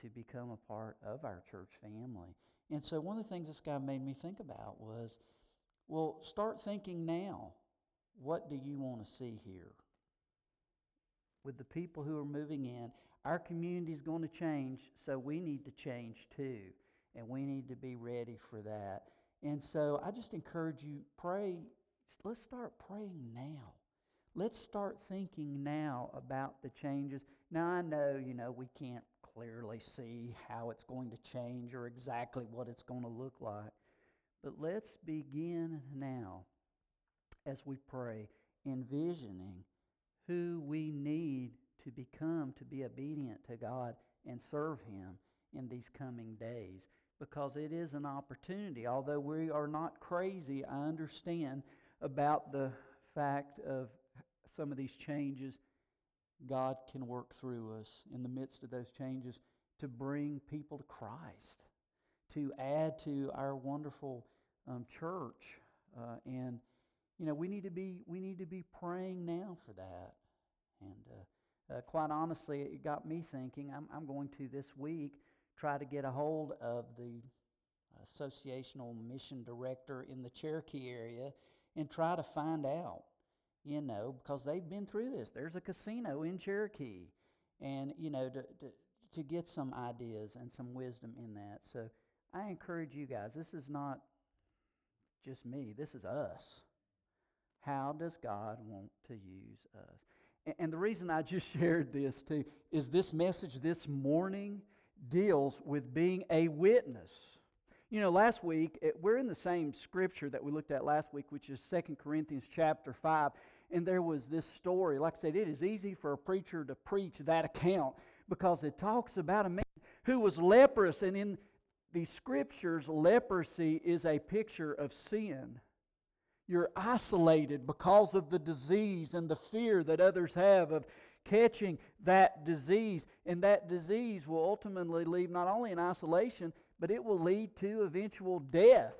to become a part of our church family. And so, one of the things this guy made me think about was well, start thinking now. What do you want to see here? With the people who are moving in, our community is going to change, so we need to change too. And we need to be ready for that. And so I just encourage you, pray. Let's start praying now. Let's start thinking now about the changes. Now, I know, you know, we can't clearly see how it's going to change or exactly what it's going to look like. But let's begin now as we pray, envisioning who we need to become to be obedient to God and serve Him in these coming days because it is an opportunity. Although we are not crazy, I understand about the fact of some of these changes. God can work through us in the midst of those changes to bring people to Christ, to add to our wonderful um, church. Uh, and, you know, we need, to be, we need to be praying now for that. And uh, uh, quite honestly, it got me thinking. I'm, I'm going to this week try to get a hold of the associational mission director in the Cherokee area and try to find out, you know, because they've been through this. There's a casino in Cherokee, and, you know, to, to, to get some ideas and some wisdom in that. So I encourage you guys, this is not just me, this is us. How does God want to use us? And, and the reason I just shared this too is this message this morning deals with being a witness. You know, last week, we're in the same scripture that we looked at last week, which is Second Corinthians chapter 5. And there was this story. Like I said, it is easy for a preacher to preach that account because it talks about a man who was leprous. And in the scriptures, leprosy is a picture of sin. You're isolated because of the disease and the fear that others have of catching that disease. And that disease will ultimately lead not only in isolation, but it will lead to eventual death.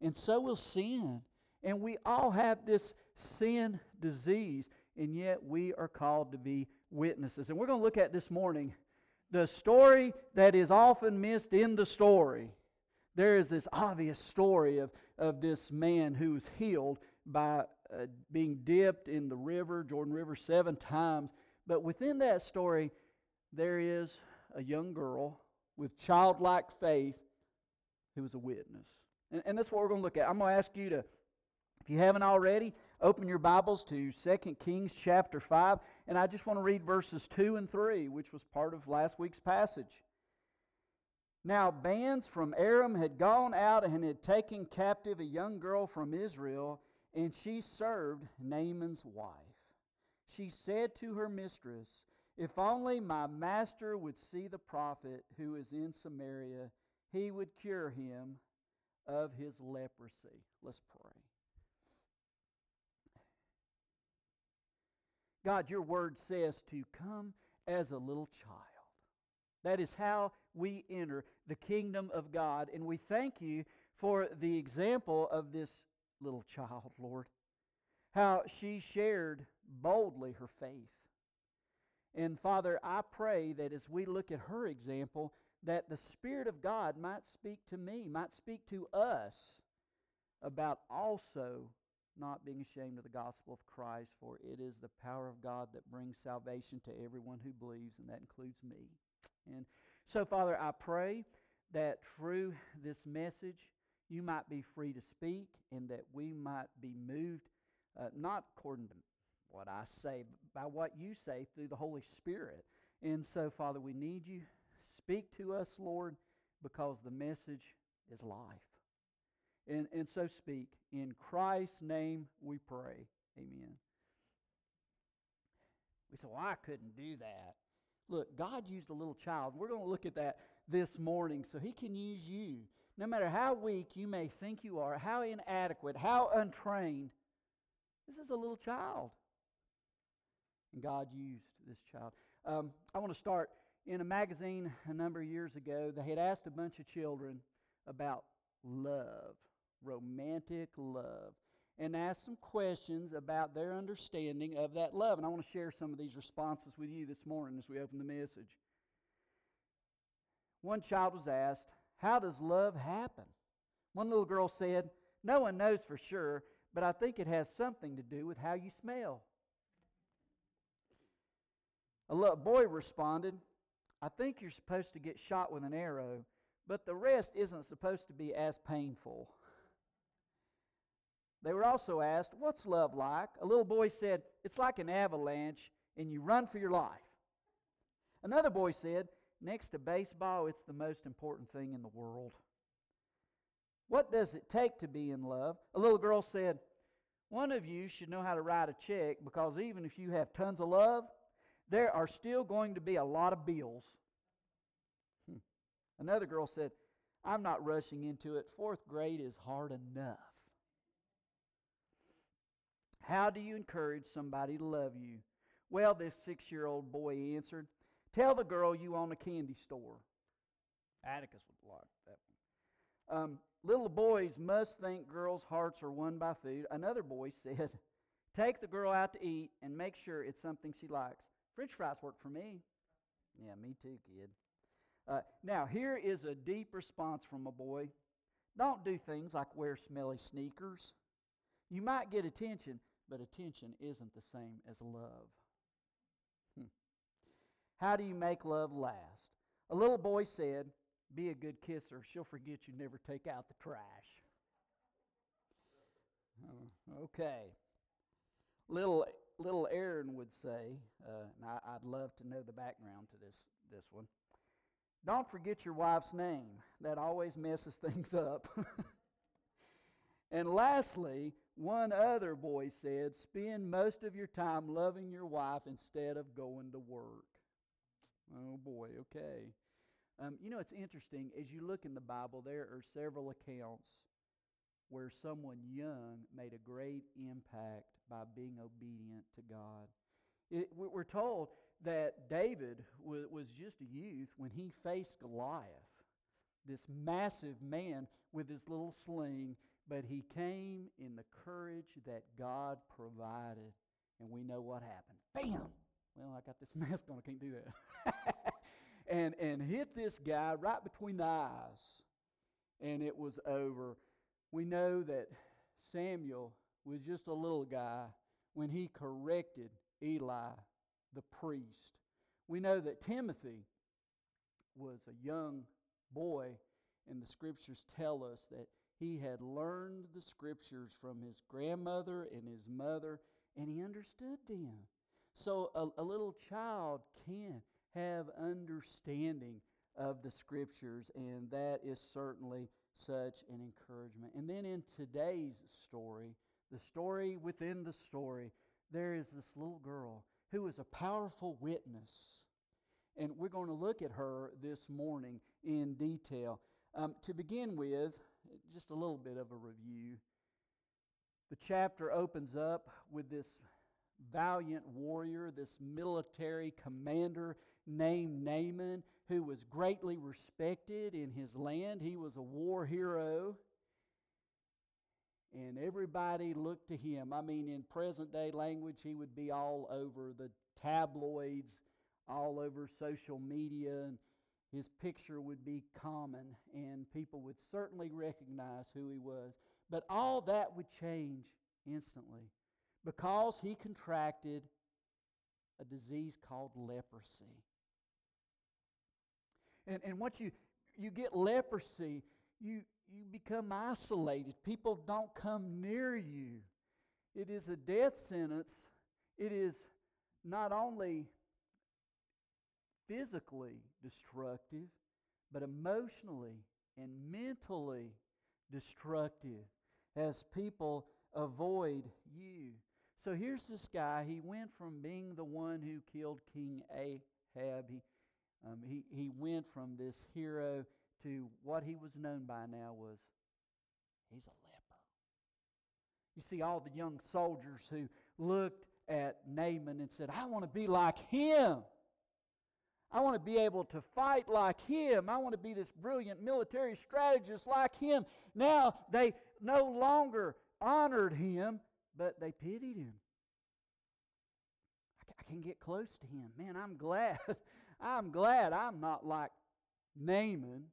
And so will sin. And we all have this sin disease, and yet we are called to be witnesses. And we're going to look at this morning the story that is often missed in the story. There is this obvious story of, of this man who was healed by uh, being dipped in the river, Jordan River, seven times. But within that story, there is a young girl with childlike faith who was a witness. And, and that's what we're going to look at. I'm going to ask you to, if you haven't already, open your Bibles to 2 Kings chapter 5. And I just want to read verses 2 and 3, which was part of last week's passage. Now, bands from Aram had gone out and had taken captive a young girl from Israel and she served Naaman's wife. She said to her mistress, If only my master would see the prophet who is in Samaria, he would cure him of his leprosy. Let's pray. God, your word says to come as a little child. That is how we enter the kingdom of God. And we thank you for the example of this little child, Lord. How she shared boldly her faith. And Father, I pray that as we look at her example, that the Spirit of God might speak to me, might speak to us about also not being ashamed of the gospel of Christ, for it is the power of God that brings salvation to everyone who believes, and that includes me. And so, Father, I pray that through this message, you might be free to speak and that we might be moved, uh, not according to what I say, but by what you say through the Holy Spirit. And so, Father, we need you. Speak to us, Lord, because the message is life. And, and so speak. In Christ's name we pray. Amen. We say, well, I couldn't do that. Look, God used a little child. We're going to look at that this morning so He can use you no matter how weak you may think you are, how inadequate, how untrained, this is a little child. And God used this child. Um, I want to start in a magazine a number of years ago. They had asked a bunch of children about love, romantic love, and asked some questions about their understanding of that love. And I want to share some of these responses with you this morning as we open the message. One child was asked, How does love happen? One little girl said, No one knows for sure, but I think it has something to do with how you smell. A boy responded, I think you're supposed to get shot with an arrow, but the rest isn't supposed to be as painful. They were also asked, What's love like? A little boy said, It's like an avalanche, and you run for your life. Another boy said, Next to baseball, it's the most important thing in the world. What does it take to be in love? A little girl said, One of you should know how to write a check because even if you have tons of love, there are still going to be a lot of bills. Hmm. Another girl said, I'm not rushing into it. Fourth grade is hard enough. How do you encourage somebody to love you? Well, this six year old boy answered, Tell the girl you own a candy store. Atticus would like that one. Um, little boys must think girls' hearts are won by food. Another boy said, Take the girl out to eat and make sure it's something she likes. French fries work for me. Yeah, me too, kid. Uh, now, here is a deep response from a boy. Don't do things like wear smelly sneakers. You might get attention, but attention isn't the same as love. Hmm. How do you make love last? A little boy said, Be a good kisser. She'll forget you never take out the trash. Uh, okay. Little little Aaron would say, uh, and I, would love to know the background to this, this one. Don't forget your wife's name. That always messes things up. and lastly, one other boy said, spend most of your time loving your wife instead of going to work. Oh boy, okay. Um, you know, it's interesting. As you look in the Bible, there are several accounts where someone young made a great impact by being obedient to God. It, we're told that David was, was just a youth when he faced Goliath, this massive man with his little sling, but he came in the courage that God provided. And we know what happened. Bam! Well, I got this mask on, I can't do that. and, and hit this guy right between the eyes. And it was over. We know that Samuel was just a little guy when he corrected Eli, the priest. We know that Timothy was a young boy, and the scriptures tell us that he had learned the scriptures from his grandmother and his mother, and he understood them. So a, a little child can have understanding of the scriptures, and that is certainly such an encouragement. And then in today's story, the story within the story, there is this little girl who is a powerful witness. And we're going to look at her this morning in detail. Um, to begin with, just a little bit of a review. The chapter opens up with this valiant warrior, this military commander named Naaman, who was greatly respected in his land. He was a war hero and everybody looked to him. I mean, in present day language, he would be all over the tabloids, all over social media, and his picture would be common, and people would certainly recognize who he was. But all that would change instantly because he contracted a disease called leprosy. And, and once you, you get leprosy, you, you become isolated. People don't come near you. It is a death sentence. It is not only physically destructive, but emotionally and mentally destructive as people avoid you. So here's this guy. He went from being the one who killed King Ahab. He, um, he, he went from this hero to what he was known by now was he's a leper. You see, all the young soldiers who looked at Naaman and said, I want to be like him. I want to be able to fight like him. I want to be this brilliant military strategist like him. Now they no longer honored him, but they pitied him. I can get close to him. Man, I'm glad. I'm glad I'm not like Naaman.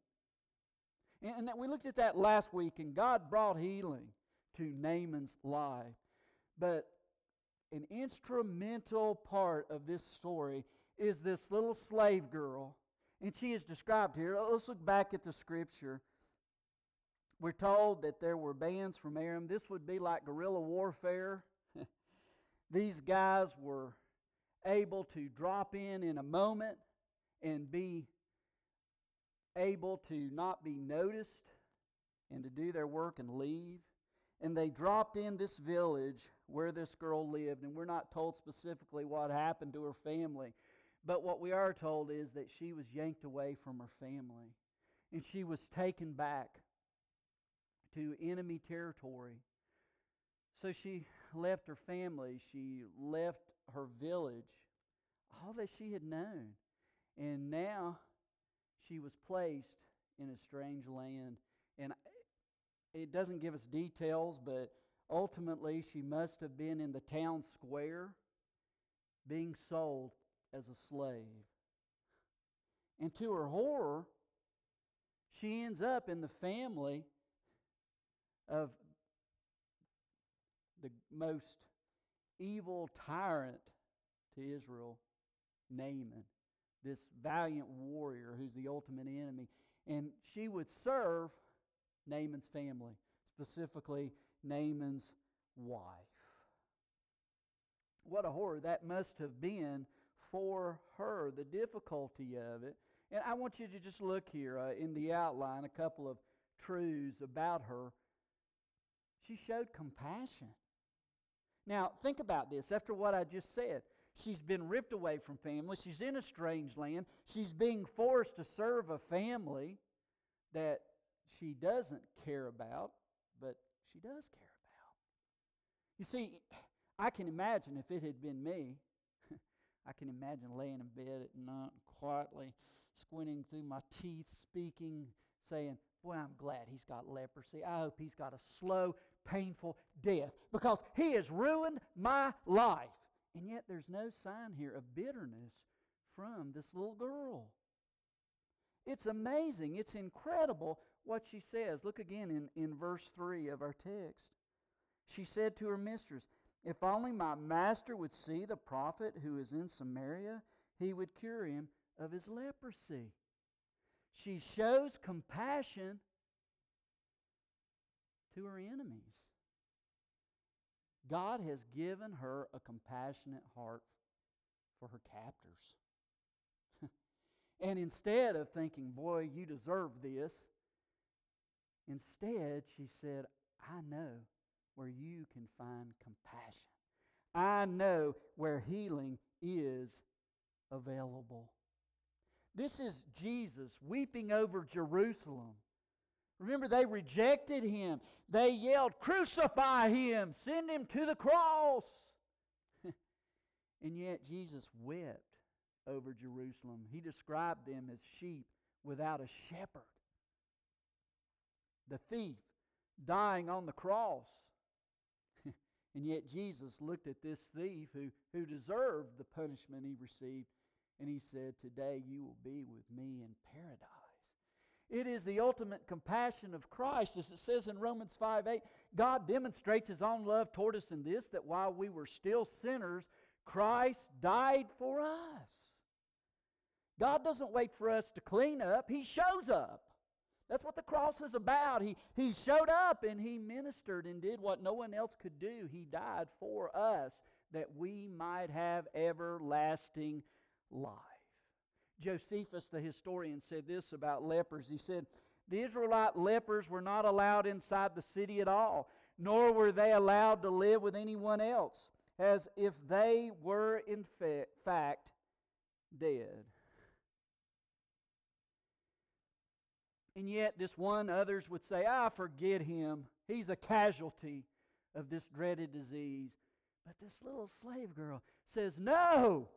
And, we looked at that last week, and God brought healing to Naaman's life. But an instrumental part of this story is this little slave girl, and she is described here. Let's look back at the scripture. We're told that there were bands from Aram. This would be like guerrilla warfare. These guys were able to drop in in a moment and be able to not be noticed and to do their work and leave. And they dropped in this village where this girl lived, and we're not told specifically what happened to her family. But what we are told is that she was yanked away from her family, and she was taken back to enemy territory. So she left her family, she left her village, all that she had known. And now she was placed in a strange land. And it doesn't give us details, but ultimately she must have been in the town square being sold as a slave. And to her horror, she ends up in the family of the most evil tyrant to Israel, Naaman, this valiant warrior who's the ultimate enemy. And she would serve Naaman's family, specifically Naaman's wife. What a horror that must have been for her, the difficulty of it. And I want you to just look here uh, in the outline a couple of truths about her. She showed compassion. Now, think about this after what I just said. She's been ripped away from family. She's in a strange land. She's being forced to serve a family that she doesn't care about, but she does care about. You see, I can imagine if it had been me, I can imagine laying in bed at night quietly squinting through my teeth, speaking, saying, Boy, I'm glad he's got leprosy. I hope he's got a slow, painful death because he has ruined my life. And yet there's no sign here of bitterness from this little girl. It's amazing. It's incredible what she says. Look again in, in verse 3 of our text. She said to her mistress, If only my master would see the prophet who is in Samaria, he would cure him of his leprosy. She shows compassion to her enemies. God has given her a compassionate heart for her captors. and instead of thinking, boy, you deserve this, instead she said, I know where you can find compassion. I know where healing is available. This is Jesus weeping over Jerusalem. Remember, they rejected him. They yelled, Crucify him! Send him to the cross! and yet, Jesus wept over Jerusalem. He described them as sheep without a shepherd. The thief dying on the cross. And yet, Jesus looked at this thief who, who deserved the punishment he received, and he said, Today you will be with me in paradise. It is the ultimate compassion of Christ. As it says in Romans 5 8, God demonstrates his own love toward us in this that while we were still sinners, Christ died for us. God doesn't wait for us to clean up, He shows up. That's what the cross is about. He, he showed up and He ministered and did what no one else could do. He died for us that we might have everlasting life. Josephus, the historian, said this about lepers. He said, The Israelite lepers were not allowed inside the city at all, nor were they allowed to live with anyone else, as if they were in fact dead. And yet, this one, others would say, I forget him. He's a casualty of this dreaded disease. But this little slave girl says, No,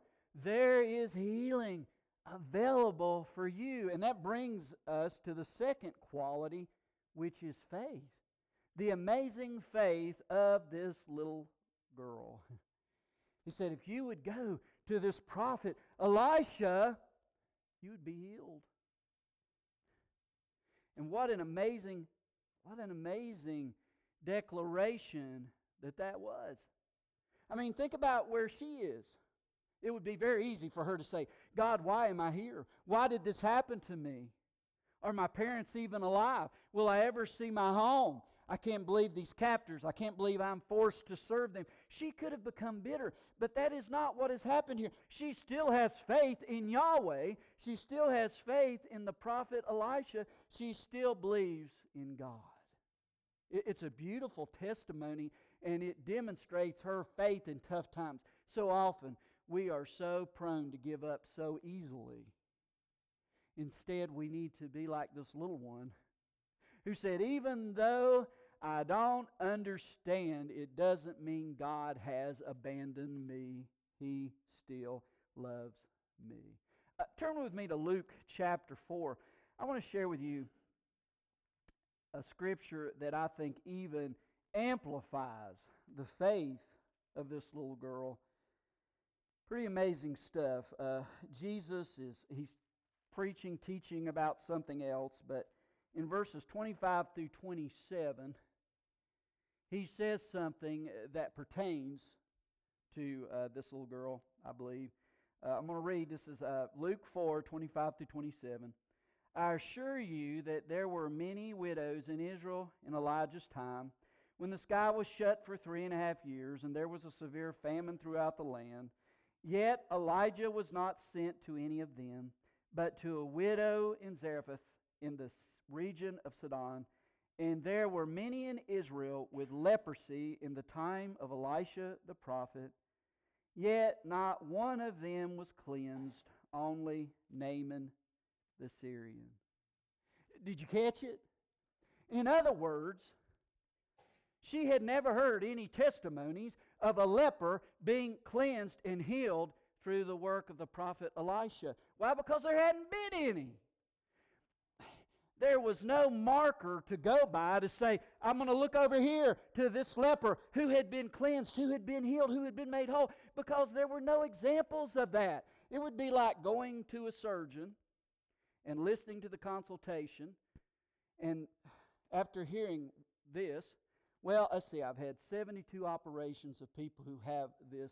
there is healing available for you. And that brings us to the second quality, which is faith. The amazing faith of this little girl. He said, If you would go to this prophet Elisha, you would be healed. And what an amazing, what an amazing declaration that that was. I mean, think about where she is. It would be very easy for her to say, God, why am I here? Why did this happen to me? Are my parents even alive? Will I ever see my home? I can't believe these captors. I can't believe I'm forced to serve them. She could have become bitter, but that is not what has happened here. She still has faith in Yahweh. She still has faith in the prophet Elisha. She still believes in God. It's a beautiful testimony, and it demonstrates her faith in tough times. So often, we are so prone to give up so easily. Instead, we need to be like this little one who said, Even though I don't understand, it doesn't mean God has abandoned me. He still loves me. Uh, turn with me to Luke chapter 4. I want to share with you a scripture that I think even amplifies the faith of this little girl. Pretty amazing stuff. Uh, Jesus is he's preaching, teaching about something else, but in verses 25 through 27, he says something that pertains to uh, this little girl, I believe. Uh, I'm going to read. This is uh, Luke 4 25 through 27. I assure you that there were many widows in Israel in Elijah's time when the sky was shut for three and a half years and there was a severe famine throughout the land. Yet Elijah was not sent to any of them, but to a widow in Zarephath in the region of Sidon and there were many in Israel with leprosy in the time of Elisha the prophet, yet not one of them was cleansed, only Naaman the Syrian. Did you catch it? In other words, she had never heard any testimonies of a leper being cleansed and healed through the work of the prophet Elisha. Why? Because there hadn't been any there was no marker to go by to say, I'm going to look over here to this leper who had been cleansed, who had been healed, who had been made whole, because there were no examples of that. It would be like going to a surgeon and listening to the consultation, and after hearing this, well, let's see, I've had 72 operations of people who have this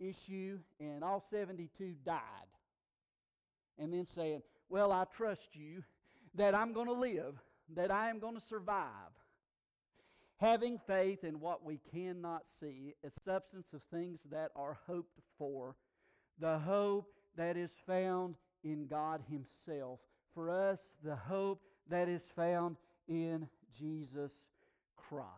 issue, and all 72 died. And then saying, Well, I trust you that I'm going to live, that I am going to survive. Having faith in what we cannot see, a substance of things that are hoped for, the hope that is found in God Himself. For us, the hope that is found in Jesus Christ.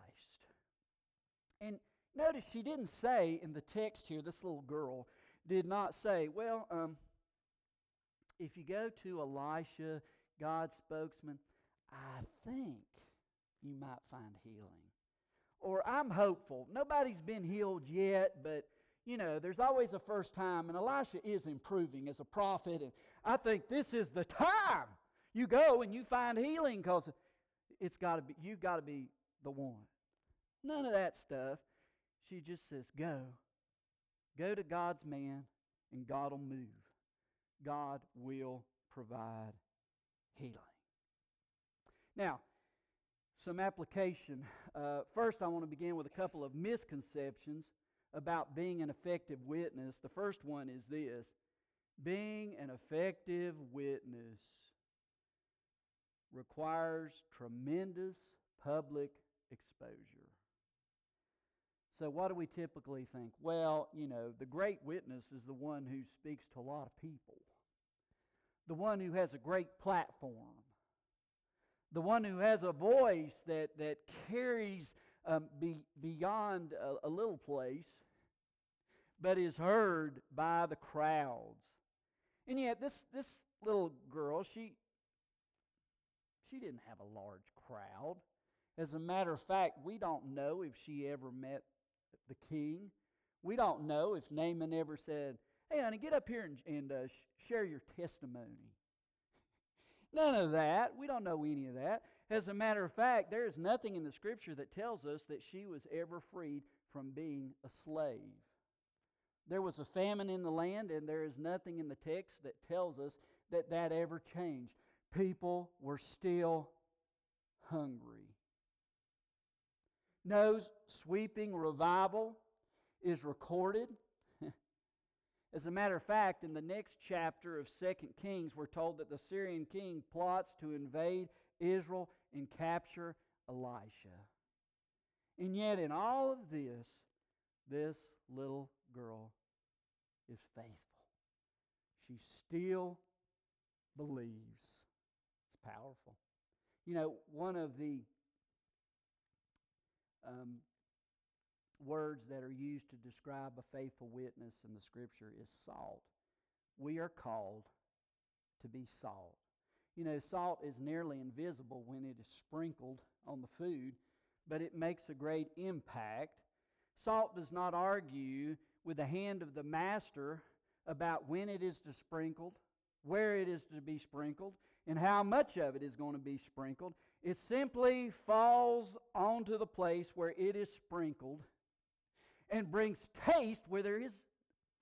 And notice she didn't say in the text here, this little girl did not say, well, um, if you go to Elisha God's spokesman, I think you might find healing. Or I'm hopeful. Nobody's been healed yet, but you know, there's always a first time, and Elisha is improving as a prophet, and I think this is the time you go and you find healing because it's got to be you've got to be the one. None of that stuff. She just says, "Go, go to God's man, and God will move. God will provide healing. Now, some application. Uh, first, I want to begin with a couple of misconceptions about being an effective witness. The first one is this being an effective witness requires tremendous public exposure. So, what do we typically think? Well, you know, the great witness is the one who speaks to a lot of people the one who has a great platform, the one who has a voice that, that carries um, be, beyond a, a little place, but is heard by the crowds. And yet, this, this little girl, she, she didn't have a large crowd. As a matter of fact, we don't know if she ever met the king. We don't know if Naaman ever said, Hey, honey, get up here and, and uh, sh- share your testimony. None of that. We don't know any of that. As a matter of fact, there is nothing in the scripture that tells us that she was ever freed from being a slave. There was a famine in the land, and there is nothing in the text that tells us that that ever changed. people were still hungry. No sweeping revival is recorded. As a matter of fact, in the next chapter of 2 Kings, we're told that the Syrian king plots to invade Israel and capture Elisha. And yet, in all of this, this little girl is faithful. She still believes. It's powerful. You know, one of the um, words that are used to describe a faithful witness in the scripture is salt. We are called to be salt. You know, salt is nearly invisible when it is sprinkled on the food, but it makes a great impact. Salt does not argue with the hand of the master about when it is to sprinkled, where it is to be sprinkled, and how much of it is going to be sprinkled. It simply falls onto the place where it is sprinkled and brings taste where there has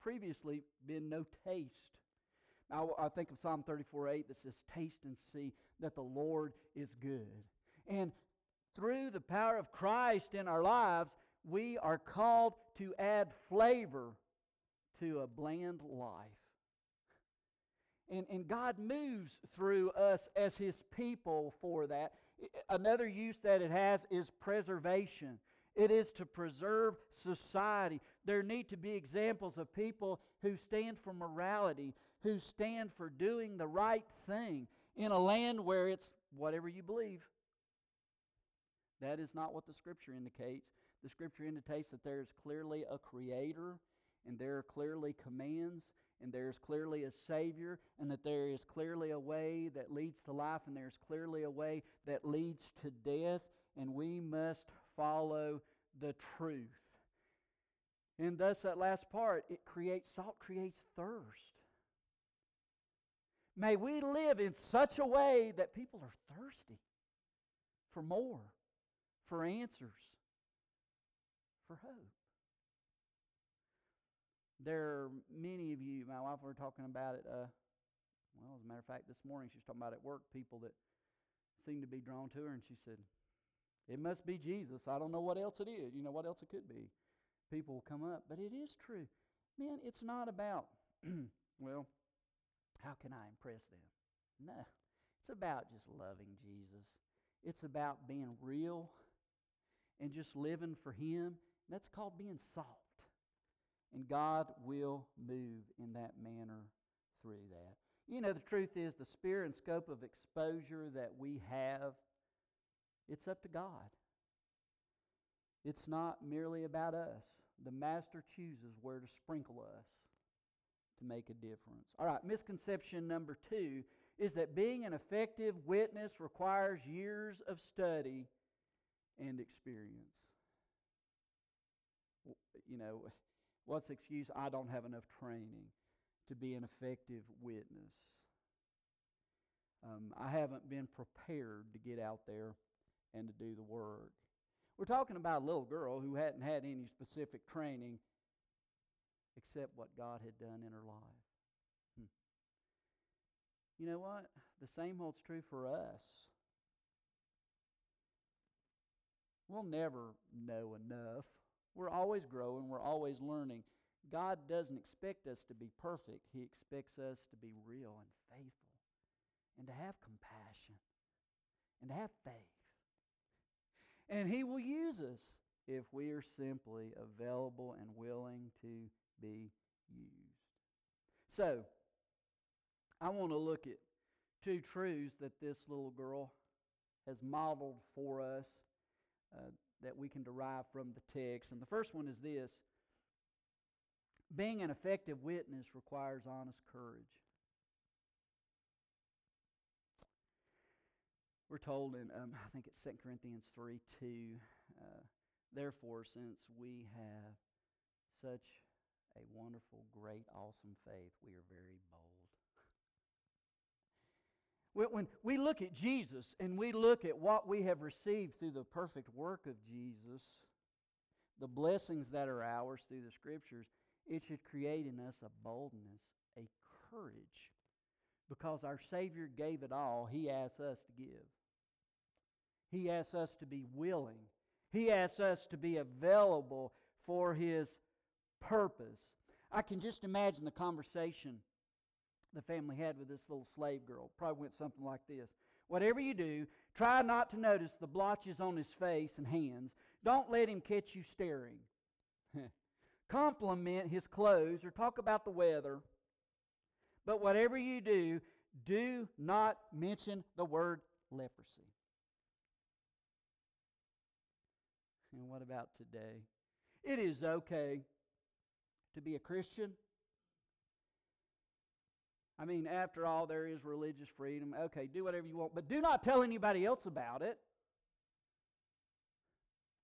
previously been no taste. Now, I think of Psalm 34 8 that says, Taste and see that the Lord is good. And through the power of Christ in our lives, we are called to add flavor to a bland life. And, and God moves through us as His people for that. Another use that it has is preservation. It is to preserve society. There need to be examples of people who stand for morality, who stand for doing the right thing in a land where it's whatever you believe. That is not what the Scripture indicates. The Scripture indicates that there is clearly a Creator, and there are clearly commands, and there is clearly a Savior, and that there is clearly a way that leads to life, and there is clearly a way that leads to death, and we must follow the truth. And thus, that last part, it creates, salt creates thirst. May we live in such a way that people are thirsty for more, for answers, for hope. There are many of you, my wife, were talking about it. Uh, well, as a matter of fact, this morning she was talking about at work people that seem to be drawn to her, and she said, It must be Jesus. I don't know what else it is. You know, what else it could be. People will come up, but it is true. Man, it's not about, well, how can I impress them? No. It's about just loving Jesus. It's about being real and just living for Him. That's called being salt. And God will move in that manner through that. You know, the truth is, the sphere and scope of exposure that we have, it's up to God. It's not merely about us. The Master chooses where to sprinkle us to make a difference. All right, misconception number two is that being an effective witness requires years of study and experience. You know, what's the excuse? I don't have enough training to be an effective witness. Um, I haven't been prepared to get out there and to do the work. We're talking about a little girl who hadn't had any specific training except what God had done in her life. Hmm. You know what? The same holds true for us. We'll never know enough. We're always growing, we're always learning. God doesn't expect us to be perfect, He expects us to be real and faithful and to have compassion and to have faith. And He will use us if we are simply available and willing to be used. So, I want to look at two truths that this little girl has modeled for us uh, that we can derive from the text. And the first one is this being an effective witness requires honest courage. We're told in, um, I think it's 2 Corinthians 3 2, uh, therefore, since we have such a wonderful, great, awesome faith, we are very bold. when we look at Jesus and we look at what we have received through the perfect work of Jesus, the blessings that are ours through the Scriptures, it should create in us a boldness, a courage because our Savior gave it all, He asks us to give. He asks us to be willing. He asks us to be available for His purpose. I can just imagine the conversation the family had with this little slave girl. Probably went something like this Whatever you do, try not to notice the blotches on his face and hands. Don't let him catch you staring. Compliment his clothes or talk about the weather. But whatever you do, do not mention the word leprosy. And what about today? It is okay to be a Christian. I mean, after all, there is religious freedom. Okay, do whatever you want, but do not tell anybody else about it.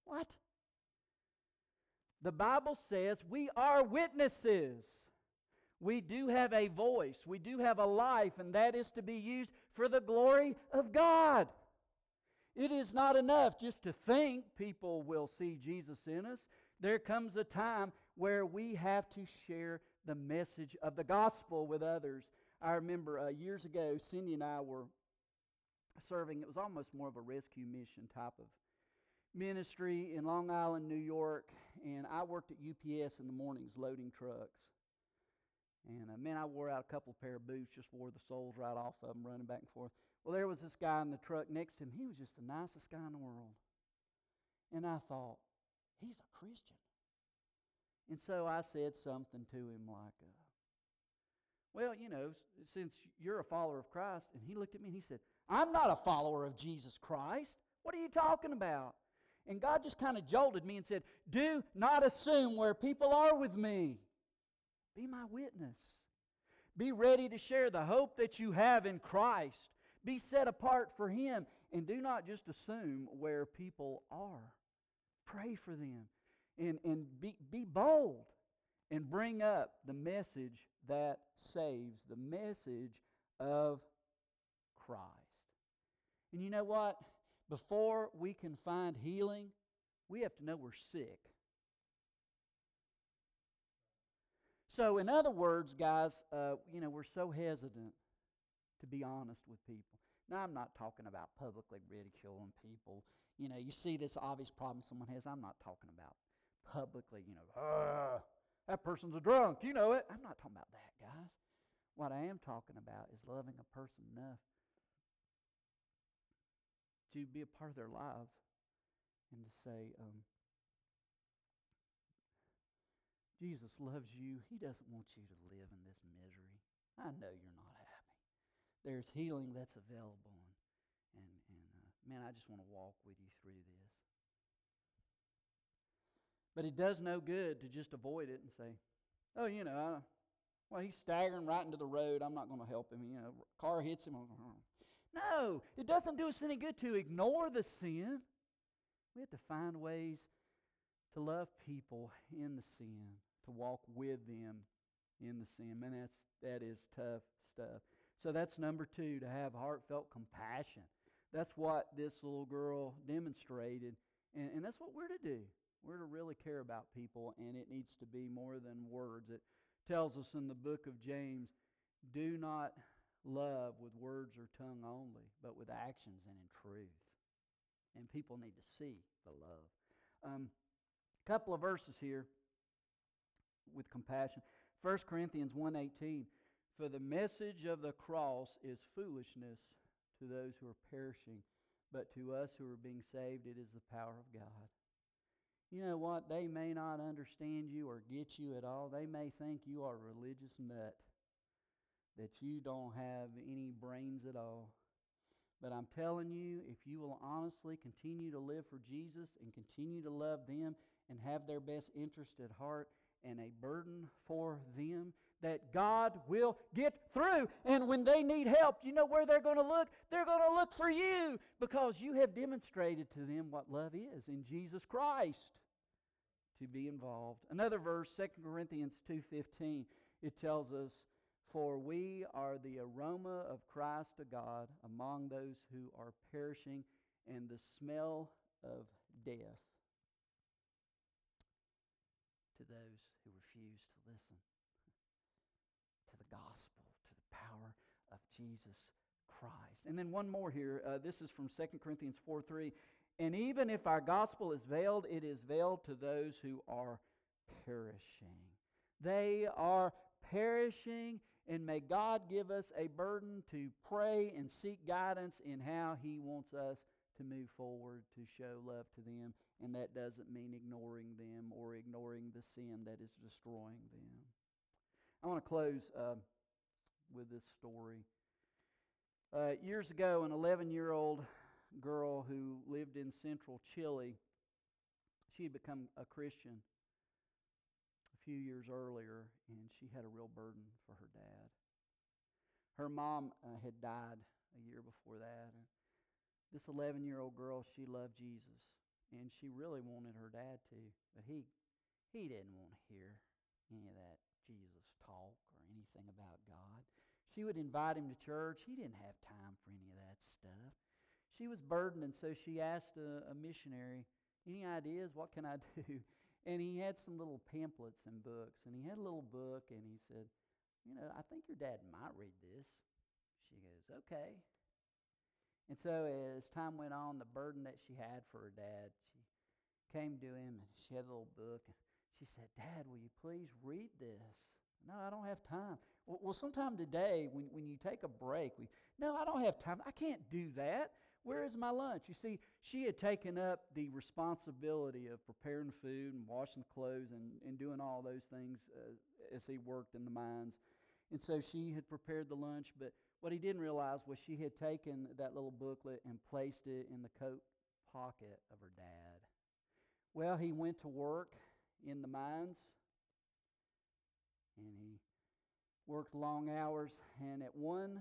What? The Bible says we are witnesses. We do have a voice, we do have a life, and that is to be used for the glory of God. It is not enough just to think people will see Jesus in us. There comes a time where we have to share the message of the gospel with others. I remember uh, years ago, Cindy and I were serving, it was almost more of a rescue mission type of ministry in Long Island, New York, and I worked at UPS in the mornings loading trucks. And uh, man, I wore out a couple pair of boots, just wore the soles right off of them, running back and forth. Well, there was this guy in the truck next to him. He was just the nicest guy in the world. And I thought, he's a Christian. And so I said something to him like, uh, well, you know, since you're a follower of Christ, and he looked at me and he said, I'm not a follower of Jesus Christ. What are you talking about? And God just kind of jolted me and said, Do not assume where people are with me. Be my witness. Be ready to share the hope that you have in Christ. Be set apart for Him. And do not just assume where people are. Pray for them. And, and be, be bold and bring up the message that saves, the message of Christ. And you know what? Before we can find healing, we have to know we're sick. So, in other words, guys, uh, you know, we're so hesitant to be honest with people. Now, I'm not talking about publicly ridiculing people. You know, you see this obvious problem someone has. I'm not talking about publicly, you know, that person's a drunk. You know it. I'm not talking about that, guys. What I am talking about is loving a person enough to be a part of their lives and to say, um, Jesus loves you. He doesn't want you to live in this misery. I know you're not. There's healing that's available. And, and, and uh, man, I just want to walk with you through this. But it does no good to just avoid it and say, oh, you know, I, well, he's staggering right into the road. I'm not going to help him. You know, car hits him. No, it doesn't do us any good to ignore the sin. We have to find ways to love people in the sin, to walk with them in the sin. Man, that's, that is tough stuff. So that's number two, to have heartfelt compassion. That's what this little girl demonstrated, and, and that's what we're to do. We're to really care about people, and it needs to be more than words. It tells us in the book of James do not love with words or tongue only, but with actions and in truth. And people need to see the love. A um, couple of verses here with compassion. 1 Corinthians 1:18 For the message of the cross is foolishness to those who are perishing, but to us who are being saved it is the power of God you know what? They may not understand you or get you at all. They may think you are a religious nut, that you don't have any brains at all. But I'm telling you, if you will honestly continue to live for Jesus and continue to love them and have their best interest at heart and a burden for them, that God will get through. And when they need help, you know where they're going to look? They're going to look for you because you have demonstrated to them what love is in Jesus Christ to be involved. Another verse, 2 Corinthians 2:15, it tells us, "For we are the aroma of Christ to God among those who are perishing, and the smell of death to those who refuse to listen gospel, to the power of Jesus Christ. And then one more here. Uh, this is from 2 Corinthians 4 3. And even if our gospel is veiled, it is veiled to those who are perishing. They are perishing, and may God give us a burden to pray and seek guidance in how He wants us to move forward to show love to them. And that doesn't mean ignoring them or ignoring the sin that is destroying them. I want to close uh, with this story. Uh, years ago, an 11 year old girl who lived in central Chile, she had become a Christian a few years earlier, and she had a real burden for her dad. Her mom uh, had died a year before that. And this 11 year old girl, she loved Jesus, and she really wanted her dad to, but he, he didn't want to hear any of that Jesus talk or anything about God. She would invite him to church. He didn't have time for any of that stuff. She was burdened, and so she asked a, a missionary, Any ideas? What can I do? And he had some little pamphlets and books, and he had a little book, and he said, You know, I think your dad might read this. She goes, Okay. And so as time went on, the burden that she had for her dad, she came to him and she had a little book. and She said, Dad, will you please read this? No, I don't have time. Well, well, sometime today, when, when you take a break, we, no, I don't have time. I can't do that. Where is my lunch? You see, she had taken up the responsibility of preparing food and washing clothes and, and doing all those things uh, as he worked in the mines. And so she had prepared the lunch, but what he didn't realize was she had taken that little booklet and placed it in the coat pocket of her dad. Well, he went to work in the mines and he worked long hours. And at 1:10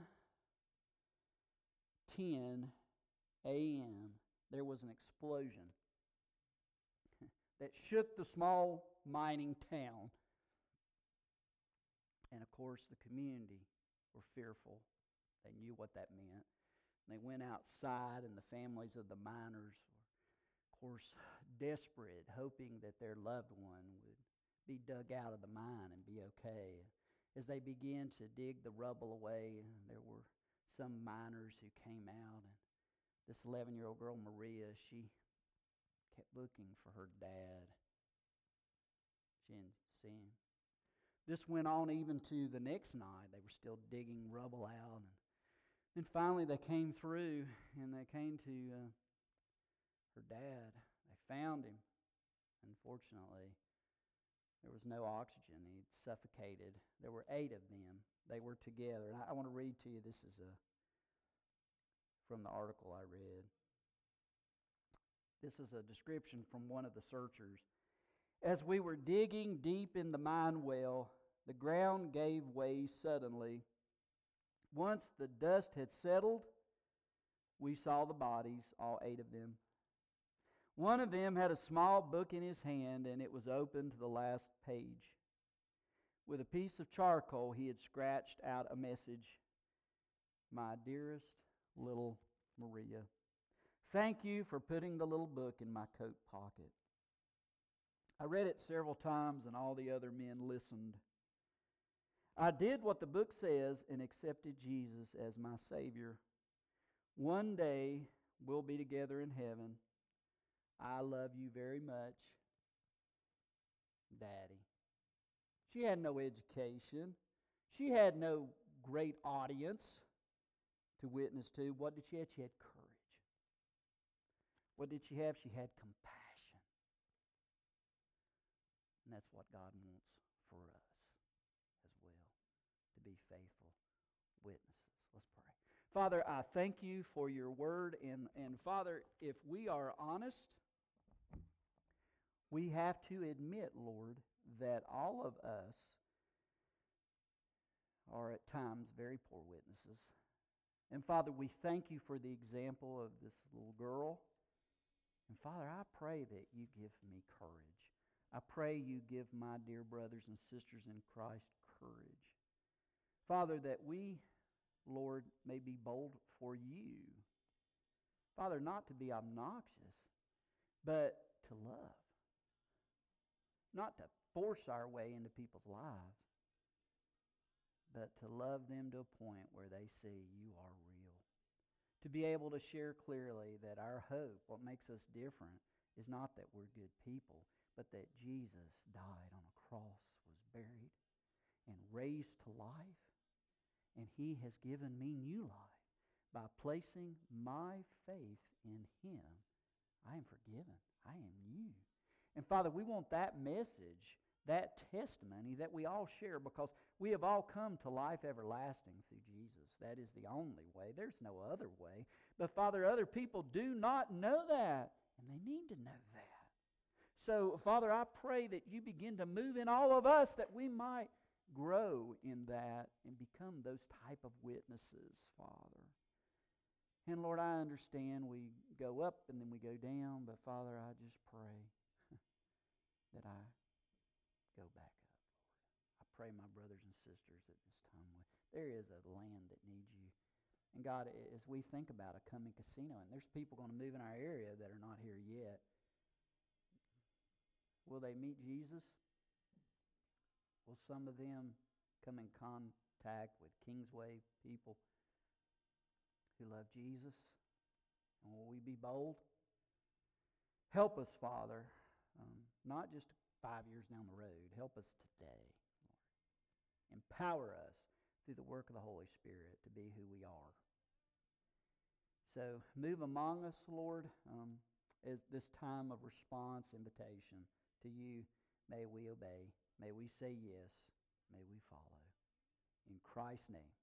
a.m. there was an explosion that shook the small mining town. And of course the community were fearful. They knew what that meant. They went outside and the families of the miners were of course desperate hoping that their loved one would be dug out of the mine and be okay. As they began to dig the rubble away, there were some miners who came out, and this 11 year old girl, Maria, she kept looking for her dad. She didn't see him. This went on even to the next night. They were still digging rubble out. And then finally they came through and they came to uh, her dad. They found him, unfortunately. There was no oxygen. He suffocated. There were eight of them. They were together. And I, I want to read to you this is a from the article I read. This is a description from one of the searchers. As we were digging deep in the mine well, the ground gave way suddenly. Once the dust had settled, we saw the bodies, all eight of them, one of them had a small book in his hand, and it was open to the last page. With a piece of charcoal, he had scratched out a message My dearest little Maria, thank you for putting the little book in my coat pocket. I read it several times, and all the other men listened. I did what the book says and accepted Jesus as my Savior. One day we'll be together in heaven I love you very much, Daddy. She had no education. She had no great audience to witness to. What did she have? She had courage. What did she have? She had compassion. And that's what God wants for us as well to be faithful witnesses. Let's pray. Father, I thank you for your word. And, and Father, if we are honest, we have to admit, Lord, that all of us are at times very poor witnesses. And Father, we thank you for the example of this little girl. And Father, I pray that you give me courage. I pray you give my dear brothers and sisters in Christ courage. Father, that we, Lord, may be bold for you. Father, not to be obnoxious, but to love not to force our way into people's lives, but to love them to a point where they see you are real. To be able to share clearly that our hope, what makes us different, is not that we're good people, but that Jesus died on a cross, was buried, and raised to life. And he has given me new life. By placing my faith in him, I am forgiven. I am new. And Father, we want that message, that testimony that we all share because we have all come to life everlasting through Jesus. That is the only way. There's no other way. But Father, other people do not know that, and they need to know that. So, Father, I pray that you begin to move in all of us that we might grow in that and become those type of witnesses, Father. And Lord, I understand we go up and then we go down, but Father, I just pray that I go back up, Lord. I pray my brothers and sisters at this time, there is a land that needs you. And God, as we think about a coming casino, and there's people going to move in our area that are not here yet, will they meet Jesus? Will some of them come in contact with Kingsway people who love Jesus? And will we be bold? Help us, Father, um, not just five years down the road. Help us today, Lord. Empower us through the work of the Holy Spirit to be who we are. So move among us, Lord, um, as this time of response, invitation to you. May we obey. May we say yes. May we follow. In Christ's name.